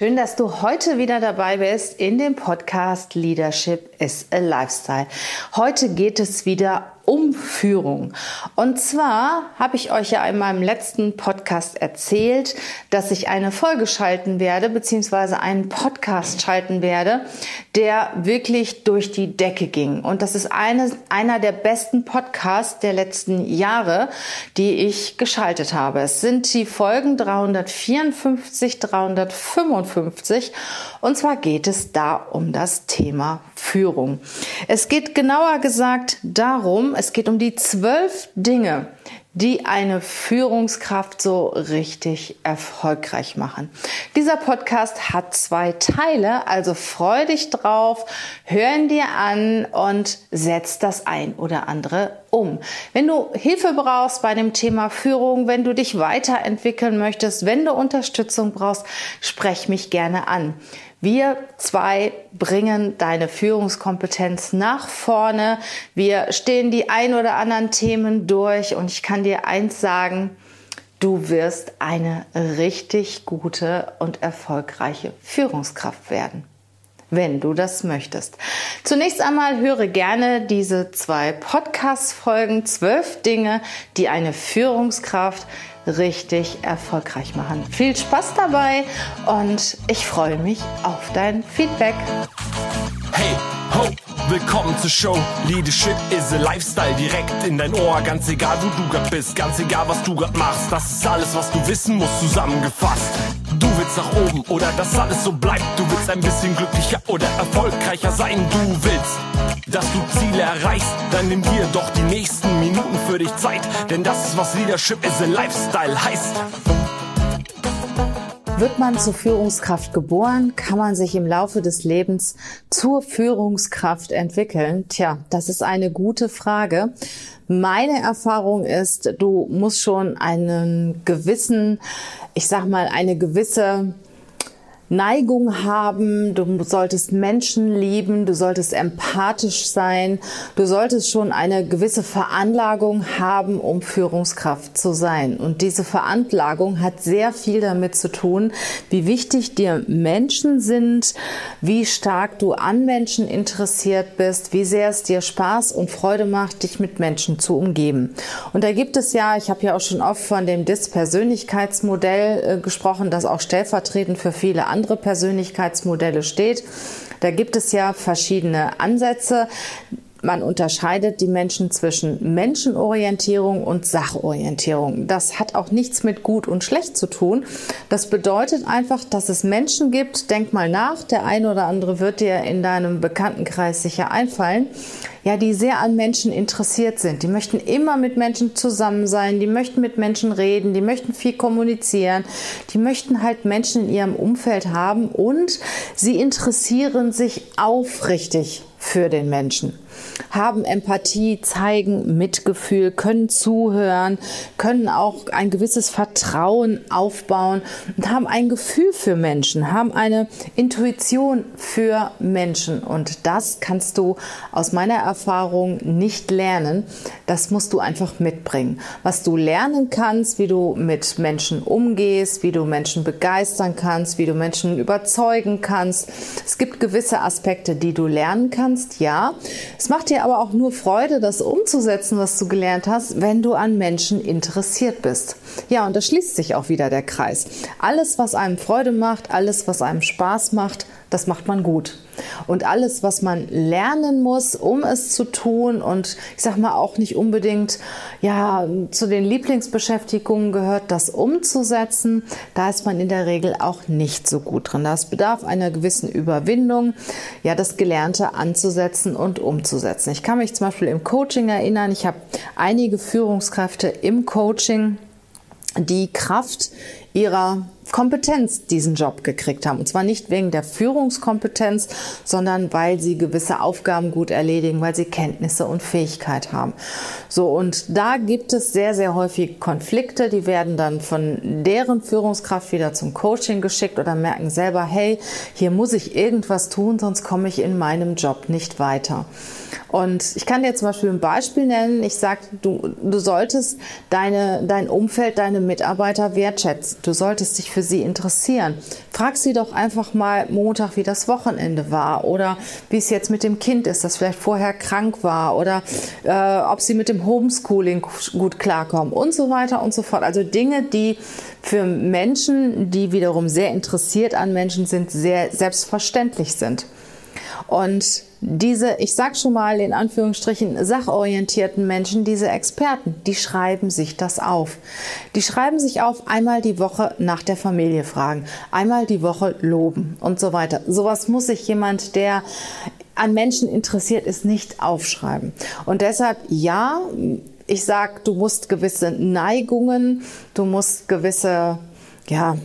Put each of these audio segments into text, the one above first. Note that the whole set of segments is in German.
Schön, dass du heute wieder dabei bist in dem Podcast Leadership is a Lifestyle. Heute geht es wieder Umführung. Und zwar habe ich euch ja in meinem letzten Podcast erzählt, dass ich eine Folge schalten werde, beziehungsweise einen Podcast schalten werde, der wirklich durch die Decke ging. Und das ist eine, einer der besten Podcasts der letzten Jahre, die ich geschaltet habe. Es sind die Folgen 354, 355. Und zwar geht es da um das Thema Führung. Es geht genauer gesagt darum, es geht um die zwölf Dinge, die eine Führungskraft so richtig erfolgreich machen. Dieser Podcast hat zwei Teile, also freu dich drauf, hören dir an und setz das ein oder andere um. Wenn du Hilfe brauchst bei dem Thema Führung, wenn du dich weiterentwickeln möchtest, wenn du Unterstützung brauchst, sprech mich gerne an. Wir zwei bringen deine Führungskompetenz nach vorne. Wir stehen die ein oder anderen Themen durch und ich kann dir eins sagen, du wirst eine richtig gute und erfolgreiche Führungskraft werden wenn du das möchtest. Zunächst einmal höre gerne diese zwei Podcast-Folgen, zwölf Dinge, die eine Führungskraft richtig erfolgreich machen. Viel Spaß dabei und ich freue mich auf dein Feedback. Hey, ho, willkommen zur Show. Leadership is a Lifestyle direkt in dein Ohr. Ganz egal, wo du grad bist, ganz egal, was du grad machst. Das ist alles, was du wissen musst, zusammengefasst. Willst nach oben oder dass alles so bleibt. Du willst ein bisschen glücklicher oder erfolgreicher sein. Du willst dass du Ziele erreichst, dann nimm dir doch die nächsten Minuten für dich Zeit, denn das ist was Leadership is a Lifestyle heißt. Wird man zur Führungskraft geboren, kann man sich im Laufe des Lebens zur Führungskraft entwickeln? Tja, das ist eine gute Frage. Meine Erfahrung ist, du musst schon einen gewissen, ich sag mal, eine gewisse Neigung haben, du solltest Menschen lieben, du solltest empathisch sein, du solltest schon eine gewisse Veranlagung haben, um Führungskraft zu sein. Und diese Veranlagung hat sehr viel damit zu tun, wie wichtig dir Menschen sind, wie stark du an Menschen interessiert bist, wie sehr es dir Spaß und Freude macht, dich mit Menschen zu umgeben. Und da gibt es ja, ich habe ja auch schon oft von dem DIS-Persönlichkeitsmodell äh, gesprochen, das auch stellvertretend für viele andere andere Persönlichkeitsmodelle steht. Da gibt es ja verschiedene Ansätze. Man unterscheidet die Menschen zwischen Menschenorientierung und Sachorientierung. Das hat auch nichts mit gut und schlecht zu tun. Das bedeutet einfach, dass es Menschen gibt, denk mal nach, der eine oder andere wird dir in deinem Bekanntenkreis sicher einfallen, ja, die sehr an Menschen interessiert sind. Die möchten immer mit Menschen zusammen sein, die möchten mit Menschen reden, die möchten viel kommunizieren, die möchten halt Menschen in ihrem Umfeld haben und sie interessieren sich aufrichtig für den Menschen haben Empathie, zeigen Mitgefühl, können zuhören, können auch ein gewisses Vertrauen aufbauen und haben ein Gefühl für Menschen, haben eine Intuition für Menschen. Und das kannst du aus meiner Erfahrung nicht lernen. Das musst du einfach mitbringen. Was du lernen kannst, wie du mit Menschen umgehst, wie du Menschen begeistern kannst, wie du Menschen überzeugen kannst. Es gibt gewisse Aspekte, die du lernen kannst, ja. Es macht dir aber auch nur Freude, das umzusetzen, was du gelernt hast, wenn du an Menschen interessiert bist. Ja, und da schließt sich auch wieder der Kreis. Alles, was einem Freude macht, alles, was einem Spaß macht, das macht man gut. Und alles, was man lernen muss, um es zu tun und ich sag mal auch nicht unbedingt, ja, zu den Lieblingsbeschäftigungen gehört, das umzusetzen, da ist man in der Regel auch nicht so gut drin. Das bedarf einer gewissen Überwindung, ja, das Gelernte anzusetzen und umzusetzen. Ich kann mich zum Beispiel im Coaching erinnern, ich habe einige Führungskräfte im Coaching, die Kraft ihrer Kompetenz diesen Job gekriegt haben. Und zwar nicht wegen der Führungskompetenz, sondern weil sie gewisse Aufgaben gut erledigen, weil sie Kenntnisse und Fähigkeit haben. So, und da gibt es sehr, sehr häufig Konflikte, die werden dann von deren Führungskraft wieder zum Coaching geschickt oder merken selber, hey, hier muss ich irgendwas tun, sonst komme ich in meinem Job nicht weiter. Und ich kann dir zum Beispiel ein Beispiel nennen. Ich sage, du, du solltest deine, dein Umfeld, deine Mitarbeiter wertschätzen. Du solltest dich für sie interessieren. Frag sie doch einfach mal Montag, wie das Wochenende war oder wie es jetzt mit dem Kind ist, das vielleicht vorher krank war oder äh, ob sie mit dem Homeschooling gut klarkommen und so weiter und so fort. Also Dinge, die für Menschen, die wiederum sehr interessiert an Menschen sind, sehr selbstverständlich sind. Und diese, ich sag schon mal in Anführungsstrichen, sachorientierten Menschen, diese Experten, die schreiben sich das auf. Die schreiben sich auf, einmal die Woche nach der Familie fragen, einmal die Woche loben und so weiter. Sowas muss sich jemand, der an Menschen interessiert ist, nicht aufschreiben. Und deshalb, ja, ich sag, du musst gewisse Neigungen, du musst gewisse, ja,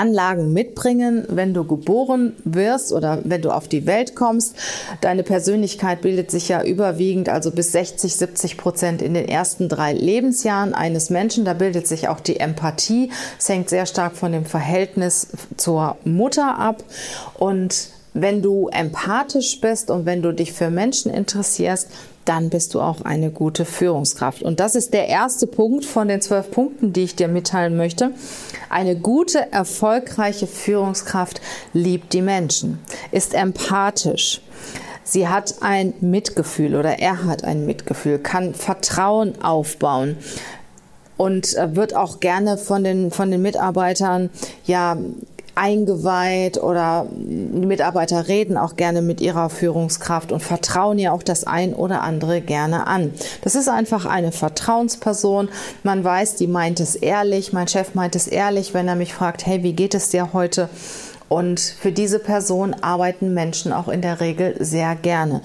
Anlagen mitbringen, wenn du geboren wirst oder wenn du auf die Welt kommst. Deine Persönlichkeit bildet sich ja überwiegend, also bis 60, 70 Prozent in den ersten drei Lebensjahren eines Menschen. Da bildet sich auch die Empathie. Es hängt sehr stark von dem Verhältnis zur Mutter ab. Und wenn du empathisch bist und wenn du dich für Menschen interessierst, dann bist du auch eine gute Führungskraft. Und das ist der erste Punkt von den zwölf Punkten, die ich dir mitteilen möchte. Eine gute, erfolgreiche Führungskraft liebt die Menschen, ist empathisch. Sie hat ein Mitgefühl oder er hat ein Mitgefühl, kann Vertrauen aufbauen und äh, wird auch gerne von den, von den Mitarbeitern ja eingeweiht oder die Mitarbeiter reden auch gerne mit ihrer Führungskraft und vertrauen ihr auch das ein oder andere gerne an. Das ist einfach eine Vertrauensperson. Man weiß, die meint es ehrlich. Mein Chef meint es ehrlich, wenn er mich fragt, hey, wie geht es dir heute? Und für diese Person arbeiten Menschen auch in der Regel sehr gerne.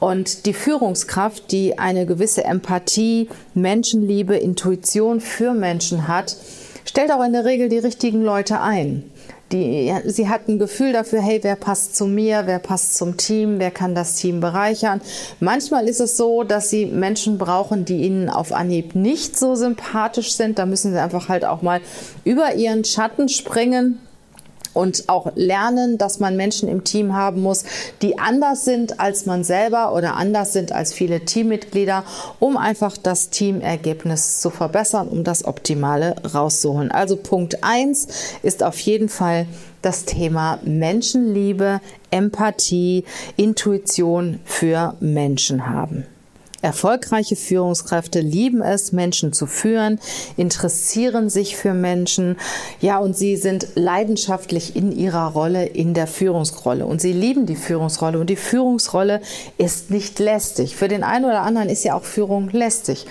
Und die Führungskraft, die eine gewisse Empathie, Menschenliebe, Intuition für Menschen hat, stellt auch in der Regel die richtigen Leute ein die, sie hat ein Gefühl dafür, hey, wer passt zu mir, wer passt zum Team, wer kann das Team bereichern. Manchmal ist es so, dass sie Menschen brauchen, die ihnen auf Anhieb nicht so sympathisch sind. Da müssen sie einfach halt auch mal über ihren Schatten springen und auch lernen, dass man Menschen im Team haben muss, die anders sind als man selber oder anders sind als viele Teammitglieder, um einfach das Teamergebnis zu verbessern, um das Optimale rauszuholen. Also Punkt eins ist auf jeden Fall das Thema Menschenliebe, Empathie, Intuition für Menschen haben. Erfolgreiche Führungskräfte lieben es, Menschen zu führen, interessieren sich für Menschen, ja, und sie sind leidenschaftlich in ihrer Rolle, in der Führungsrolle. Und sie lieben die Führungsrolle. Und die Führungsrolle ist nicht lästig. Für den einen oder anderen ist ja auch Führung lästig.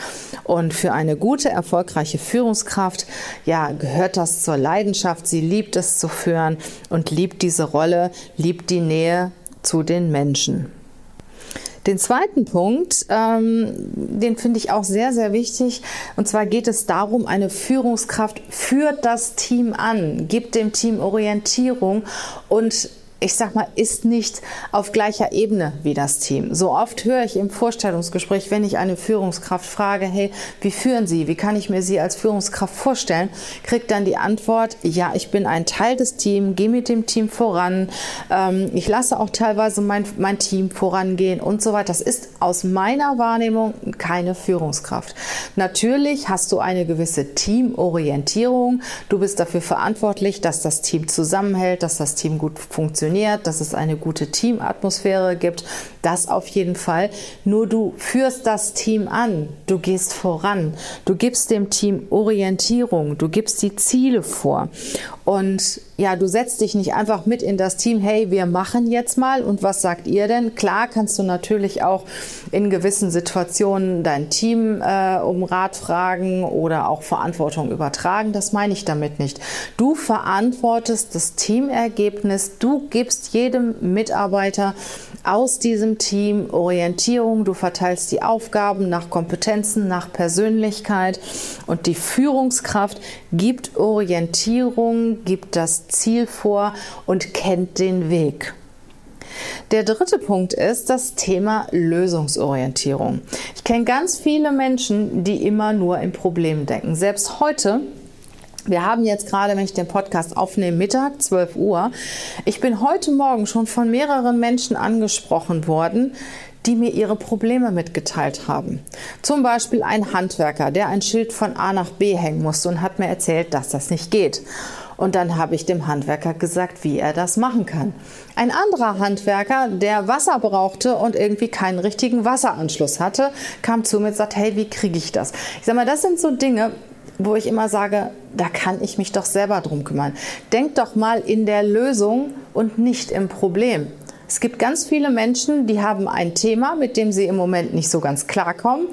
Und für eine gute, erfolgreiche Führungskraft, ja, gehört das zur Leidenschaft. Sie liebt es zu führen und liebt diese Rolle, liebt die Nähe zu den Menschen. Den zweiten Punkt, ähm, den finde ich auch sehr, sehr wichtig. Und zwar geht es darum, eine Führungskraft führt das Team an, gibt dem Team Orientierung und ich sag mal, ist nicht auf gleicher Ebene wie das Team. So oft höre ich im Vorstellungsgespräch, wenn ich eine Führungskraft frage, hey, wie führen Sie? Wie kann ich mir Sie als Führungskraft vorstellen? Kriegt dann die Antwort, ja, ich bin ein Teil des Teams, gehe mit dem Team voran. Ähm, ich lasse auch teilweise mein, mein Team vorangehen und so weiter. Das ist aus meiner Wahrnehmung keine Führungskraft. Natürlich hast du eine gewisse Teamorientierung. Du bist dafür verantwortlich, dass das Team zusammenhält, dass das Team gut funktioniert funktioniert, dass es eine gute Teamatmosphäre gibt. Das auf jeden Fall. Nur du führst das Team an. Du gehst voran. Du gibst dem Team Orientierung. Du gibst die Ziele vor. Und ja, du setzt dich nicht einfach mit in das Team, hey, wir machen jetzt mal und was sagt ihr denn? Klar kannst du natürlich auch in gewissen Situationen dein Team äh, um Rat fragen oder auch Verantwortung übertragen. Das meine ich damit nicht. Du verantwortest das Teamergebnis. Du gibst jedem Mitarbeiter aus diesem Team Orientierung. Du verteilst die Aufgaben nach Kompetenzen, nach Persönlichkeit und die Führungskraft gibt Orientierung, gibt das Ziel vor und kennt den Weg. Der dritte Punkt ist das Thema Lösungsorientierung. Ich kenne ganz viele Menschen, die immer nur im Problem denken. Selbst heute wir haben jetzt gerade, wenn ich den Podcast aufnehme, Mittag, 12 Uhr. Ich bin heute Morgen schon von mehreren Menschen angesprochen worden, die mir ihre Probleme mitgeteilt haben. Zum Beispiel ein Handwerker, der ein Schild von A nach B hängen musste und hat mir erzählt, dass das nicht geht. Und dann habe ich dem Handwerker gesagt, wie er das machen kann. Ein anderer Handwerker, der Wasser brauchte und irgendwie keinen richtigen Wasseranschluss hatte, kam zu mir und sagte, hey, wie kriege ich das? Ich sage mal, das sind so Dinge, wo ich immer sage, da kann ich mich doch selber drum kümmern. Denk doch mal in der Lösung und nicht im Problem. Es gibt ganz viele Menschen, die haben ein Thema, mit dem sie im Moment nicht so ganz klarkommen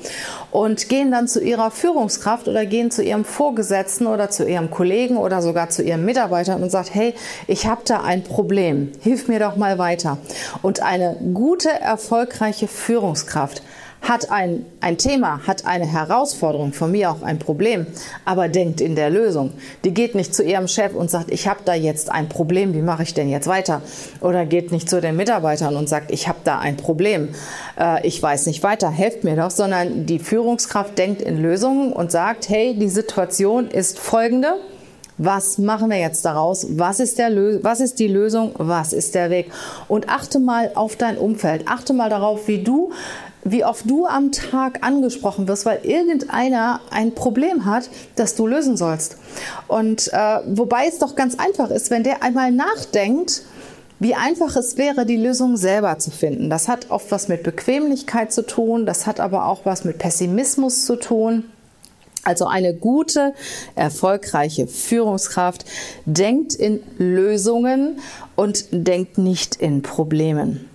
und gehen dann zu ihrer Führungskraft oder gehen zu ihrem Vorgesetzten oder zu ihrem Kollegen oder sogar zu ihrem Mitarbeiter und sagt, hey, ich habe da ein Problem, hilf mir doch mal weiter. Und eine gute, erfolgreiche Führungskraft hat ein, ein Thema, hat eine Herausforderung, von mir auch ein Problem, aber denkt in der Lösung. Die geht nicht zu ihrem Chef und sagt, ich habe da jetzt ein Problem, wie mache ich denn jetzt weiter? Oder geht nicht zu den Mitarbeitern und sagt, ich habe da ein Problem, äh, ich weiß nicht weiter, helft mir doch, sondern die Führungskraft denkt in Lösungen und sagt, hey, die Situation ist folgende. Was machen wir jetzt daraus? Was ist, was ist die Lösung? Was ist der Weg? Und achte mal auf dein Umfeld. Achte mal darauf, wie du wie oft du am Tag angesprochen wirst, weil irgendeiner ein Problem hat, das du lösen sollst. Und äh, wobei es doch ganz einfach ist, wenn der einmal nachdenkt, wie einfach es wäre, die Lösung selber zu finden. Das hat oft was mit Bequemlichkeit zu tun, das hat aber auch was mit Pessimismus zu tun. Also eine gute, erfolgreiche Führungskraft denkt in Lösungen und denkt nicht in Problemen.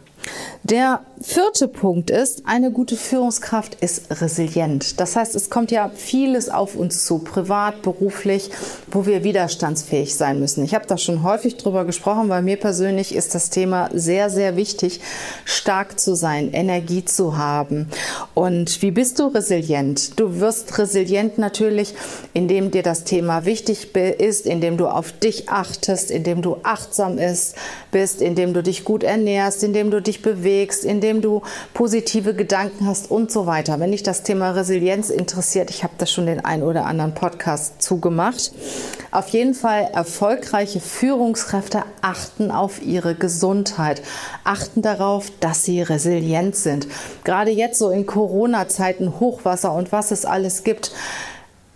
Der vierte Punkt ist, eine gute Führungskraft ist resilient. Das heißt, es kommt ja vieles auf uns zu, privat, beruflich, wo wir widerstandsfähig sein müssen. Ich habe da schon häufig drüber gesprochen, weil mir persönlich ist das Thema sehr, sehr wichtig, stark zu sein, Energie zu haben. Und wie bist du resilient? Du wirst resilient natürlich, indem dir das Thema wichtig ist, indem du auf dich achtest, indem du achtsam bist, indem du dich gut ernährst, indem du dich bewegst, indem indem du positive Gedanken hast und so weiter. Wenn dich das Thema Resilienz interessiert, ich habe da schon den einen oder anderen Podcast zugemacht. Auf jeden Fall erfolgreiche Führungskräfte achten auf ihre Gesundheit, achten darauf, dass sie resilient sind. Gerade jetzt so in Corona-Zeiten, Hochwasser und was es alles gibt.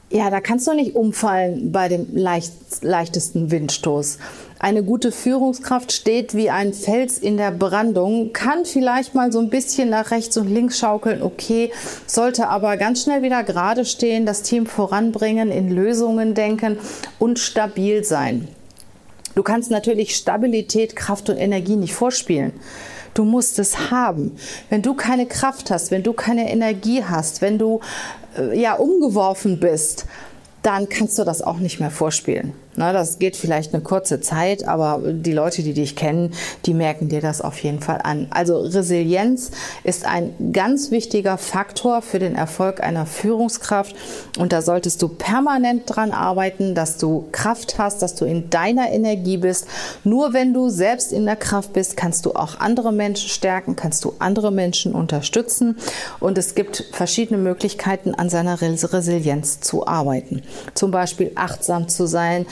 Ja, da kannst du nicht umfallen bei dem leicht, leichtesten Windstoß. Eine gute Führungskraft steht wie ein Fels in der Brandung, kann vielleicht mal so ein bisschen nach rechts und links schaukeln, okay, sollte aber ganz schnell wieder gerade stehen, das Team voranbringen, in Lösungen denken und stabil sein. Du kannst natürlich Stabilität, Kraft und Energie nicht vorspielen. Du musst es haben. Wenn du keine Kraft hast, wenn du keine Energie hast, wenn du äh, ja umgeworfen bist, dann kannst du das auch nicht mehr vorspielen. Na, das geht vielleicht eine kurze Zeit, aber die Leute, die dich kennen, die merken dir das auf jeden Fall an. Also Resilienz ist ein ganz wichtiger Faktor für den Erfolg einer Führungskraft und da solltest du permanent dran arbeiten, dass du Kraft hast, dass du in deiner Energie bist. Nur wenn du selbst in der Kraft bist, kannst du auch andere Menschen stärken, kannst du andere Menschen unterstützen und es gibt verschiedene Möglichkeiten, an seiner Resilienz zu arbeiten. Zum Beispiel achtsam zu sein,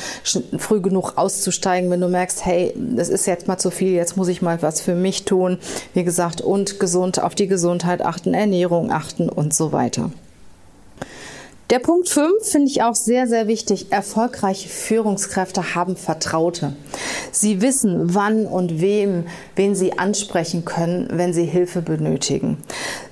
früh genug auszusteigen, wenn du merkst, hey, das ist jetzt mal zu viel, jetzt muss ich mal was für mich tun. Wie gesagt, und gesund auf die Gesundheit achten, Ernährung achten und so weiter. Der Punkt 5 finde ich auch sehr, sehr wichtig. Erfolgreiche Führungskräfte haben Vertraute. Sie wissen, wann und wem, wen sie ansprechen können, wenn sie Hilfe benötigen.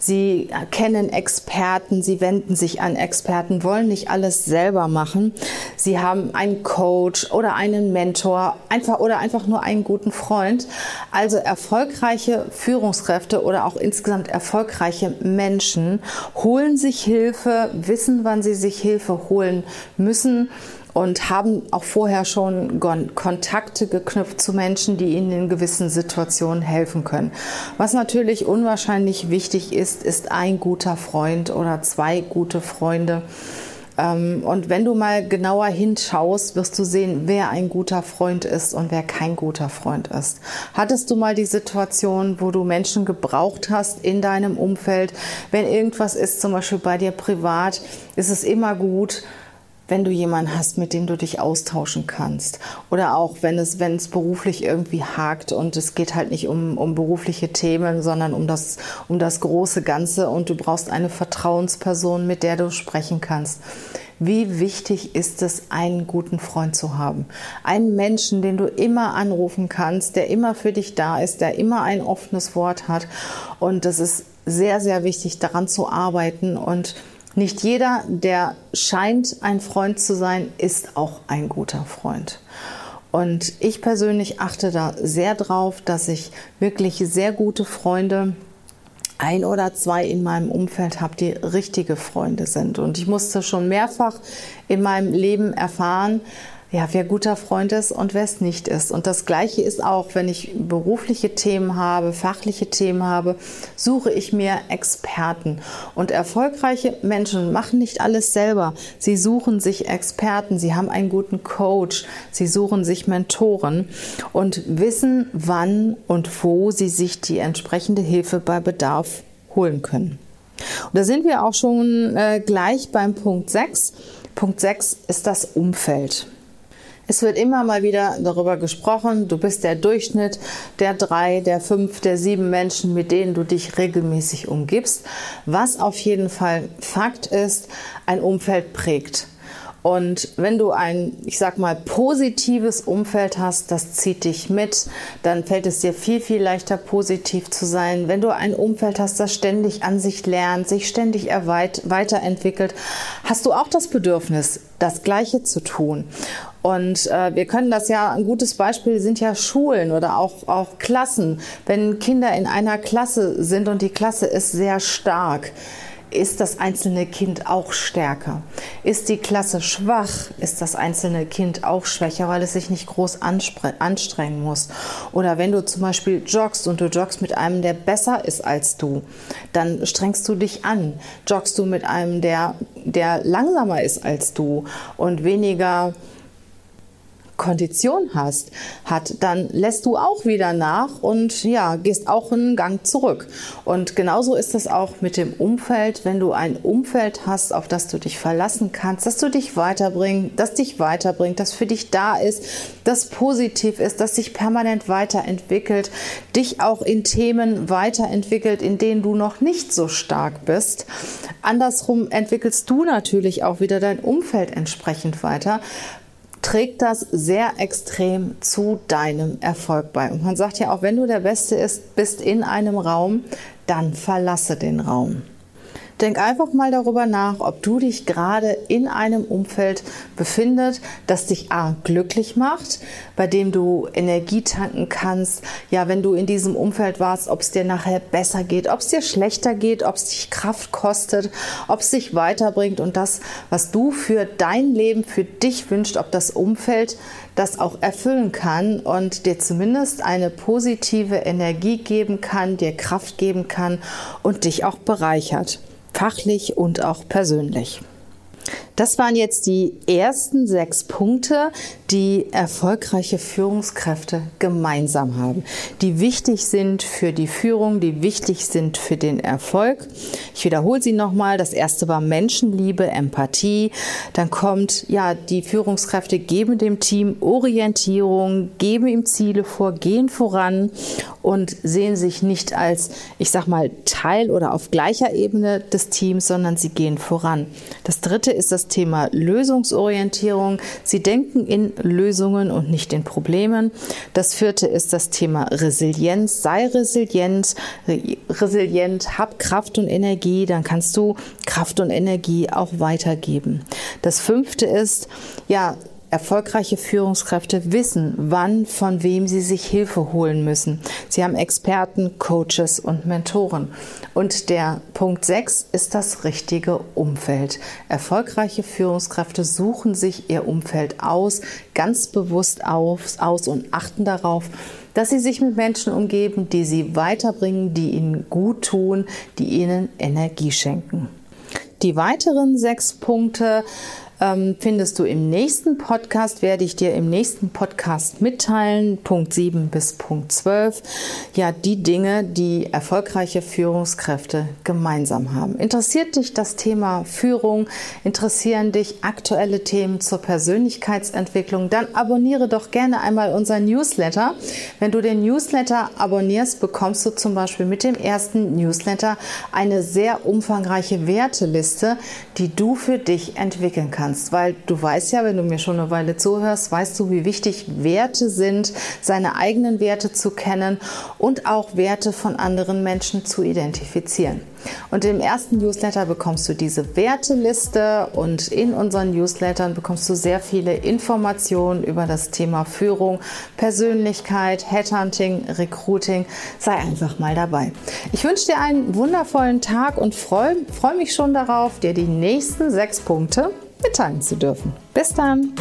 Sie kennen Experten, sie wenden sich an Experten, wollen nicht alles selber machen. Sie haben einen Coach oder einen Mentor, einfach oder einfach nur einen guten Freund. Also erfolgreiche Führungskräfte oder auch insgesamt erfolgreiche Menschen holen sich Hilfe, wissen, wann sie sich Hilfe holen müssen und haben auch vorher schon Kontakte geknüpft zu Menschen, die ihnen in gewissen Situationen helfen können. Was natürlich unwahrscheinlich wichtig ist, ist ein guter Freund oder zwei gute Freunde. Ähm, und wenn du mal genauer hinschaust, wirst du sehen, wer ein guter Freund ist und wer kein guter Freund ist. Hattest du mal die Situation, wo du Menschen gebraucht hast in deinem Umfeld? Wenn irgendwas ist, zum Beispiel bei dir privat, ist es immer gut, wenn du jemanden hast, mit dem du dich austauschen kannst. Oder auch, wenn es, wenn es beruflich irgendwie hakt und es geht halt nicht um, um berufliche Themen, sondern um das, um das große Ganze und du brauchst eine Vertrauensperson, mit der du sprechen kannst. Wie wichtig ist es, einen guten Freund zu haben? Einen Menschen, den du immer anrufen kannst, der immer für dich da ist, der immer ein offenes Wort hat. Und das ist sehr, sehr wichtig, daran zu arbeiten und nicht jeder, der scheint ein Freund zu sein, ist auch ein guter Freund. Und ich persönlich achte da sehr drauf, dass ich wirklich sehr gute Freunde ein oder zwei in meinem Umfeld habe, die richtige Freunde sind. Und ich musste schon mehrfach in meinem Leben erfahren, ja, wer guter Freund ist und wer es nicht ist. Und das Gleiche ist auch, wenn ich berufliche Themen habe, fachliche Themen habe, suche ich mir Experten. Und erfolgreiche Menschen machen nicht alles selber. Sie suchen sich Experten, sie haben einen guten Coach, sie suchen sich Mentoren und wissen, wann und wo sie sich die entsprechende Hilfe bei Bedarf holen können. Und da sind wir auch schon äh, gleich beim Punkt 6. Punkt 6 ist das Umfeld. Es wird immer mal wieder darüber gesprochen, du bist der Durchschnitt der drei, der fünf, der sieben Menschen, mit denen du dich regelmäßig umgibst. Was auf jeden Fall Fakt ist, ein Umfeld prägt. Und wenn du ein, ich sag mal, positives Umfeld hast, das zieht dich mit, dann fällt es dir viel, viel leichter positiv zu sein. Wenn du ein Umfeld hast, das ständig an sich lernt, sich ständig weiterentwickelt, hast du auch das Bedürfnis, das Gleiche zu tun. Und äh, wir können das ja, ein gutes Beispiel sind ja Schulen oder auch, auch Klassen. Wenn Kinder in einer Klasse sind und die Klasse ist sehr stark, ist das einzelne Kind auch stärker. Ist die Klasse schwach, ist das einzelne Kind auch schwächer, weil es sich nicht groß anstrengen muss. Oder wenn du zum Beispiel joggst und du joggst mit einem, der besser ist als du, dann strengst du dich an. Joggst du mit einem, der, der langsamer ist als du und weniger Kondition hast, hat, dann lässt du auch wieder nach und ja, gehst auch einen Gang zurück. Und genauso ist es auch mit dem Umfeld, wenn du ein Umfeld hast, auf das du dich verlassen kannst, dass du dich weiterbringt, das dich weiterbringt, das für dich da ist, das positiv ist, das sich permanent weiterentwickelt, dich auch in Themen weiterentwickelt, in denen du noch nicht so stark bist. Andersrum entwickelst du natürlich auch wieder dein Umfeld entsprechend weiter, trägt das sehr extrem zu deinem Erfolg bei. Und man sagt ja auch, wenn du der Beste ist, bist in einem Raum, dann verlasse den Raum. Denk einfach mal darüber nach, ob du dich gerade in einem Umfeld befindet, das dich A, glücklich macht, bei dem du Energie tanken kannst. Ja, wenn du in diesem Umfeld warst, ob es dir nachher besser geht, ob es dir schlechter geht, ob es dich Kraft kostet, ob es dich weiterbringt und das, was du für dein Leben, für dich wünscht, ob das Umfeld das auch erfüllen kann und dir zumindest eine positive Energie geben kann, dir Kraft geben kann und dich auch bereichert fachlich und auch persönlich. Das waren jetzt die ersten sechs Punkte, die erfolgreiche Führungskräfte gemeinsam haben, die wichtig sind für die Führung, die wichtig sind für den Erfolg. Ich wiederhole sie nochmal. Das erste war Menschenliebe, Empathie. Dann kommt, ja, die Führungskräfte geben dem Team Orientierung, geben ihm Ziele vor, gehen voran und sehen sich nicht als, ich sag mal, Teil oder auf gleicher Ebene des Teams, sondern sie gehen voran. Das dritte ist das Thema Lösungsorientierung. Sie denken in Lösungen und nicht in Problemen. Das vierte ist das Thema Resilienz. Sei resilient, resilient, hab Kraft und Energie, dann kannst du Kraft und Energie auch weitergeben. Das fünfte ist, ja, Erfolgreiche Führungskräfte wissen, wann von wem sie sich Hilfe holen müssen. Sie haben Experten, Coaches und Mentoren. Und der Punkt 6 ist das richtige Umfeld. Erfolgreiche Führungskräfte suchen sich ihr Umfeld aus, ganz bewusst aus, aus und achten darauf, dass sie sich mit Menschen umgeben, die sie weiterbringen, die ihnen gut tun, die ihnen Energie schenken. Die weiteren sechs Punkte ähm, findest du im nächsten Podcast, werde ich dir im nächsten Podcast mitteilen, Punkt 7 bis Punkt 12, ja, die Dinge, die erfolgreiche Führungskräfte gemeinsam haben. Interessiert dich das Thema Führung? Interessieren dich aktuelle Themen zur Persönlichkeitsentwicklung? Dann abonniere doch gerne einmal unseren Newsletter. Wenn du den Newsletter abonnierst, bekommst du zum Beispiel mit dem ersten Newsletter eine sehr umfangreiche Werteliste, die du für dich entwickeln kannst. Weil du weißt ja, wenn du mir schon eine Weile zuhörst, weißt du, wie wichtig Werte sind, seine eigenen Werte zu kennen und auch Werte von anderen Menschen zu identifizieren. Und im ersten Newsletter bekommst du diese Werteliste und in unseren Newslettern bekommst du sehr viele Informationen über das Thema Führung, Persönlichkeit, Headhunting, Recruiting. Sei einfach mal dabei. Ich wünsche dir einen wundervollen Tag und freue freu mich schon darauf, dir die nächsten sechs Punkte mitteilen zu dürfen. Bis dann!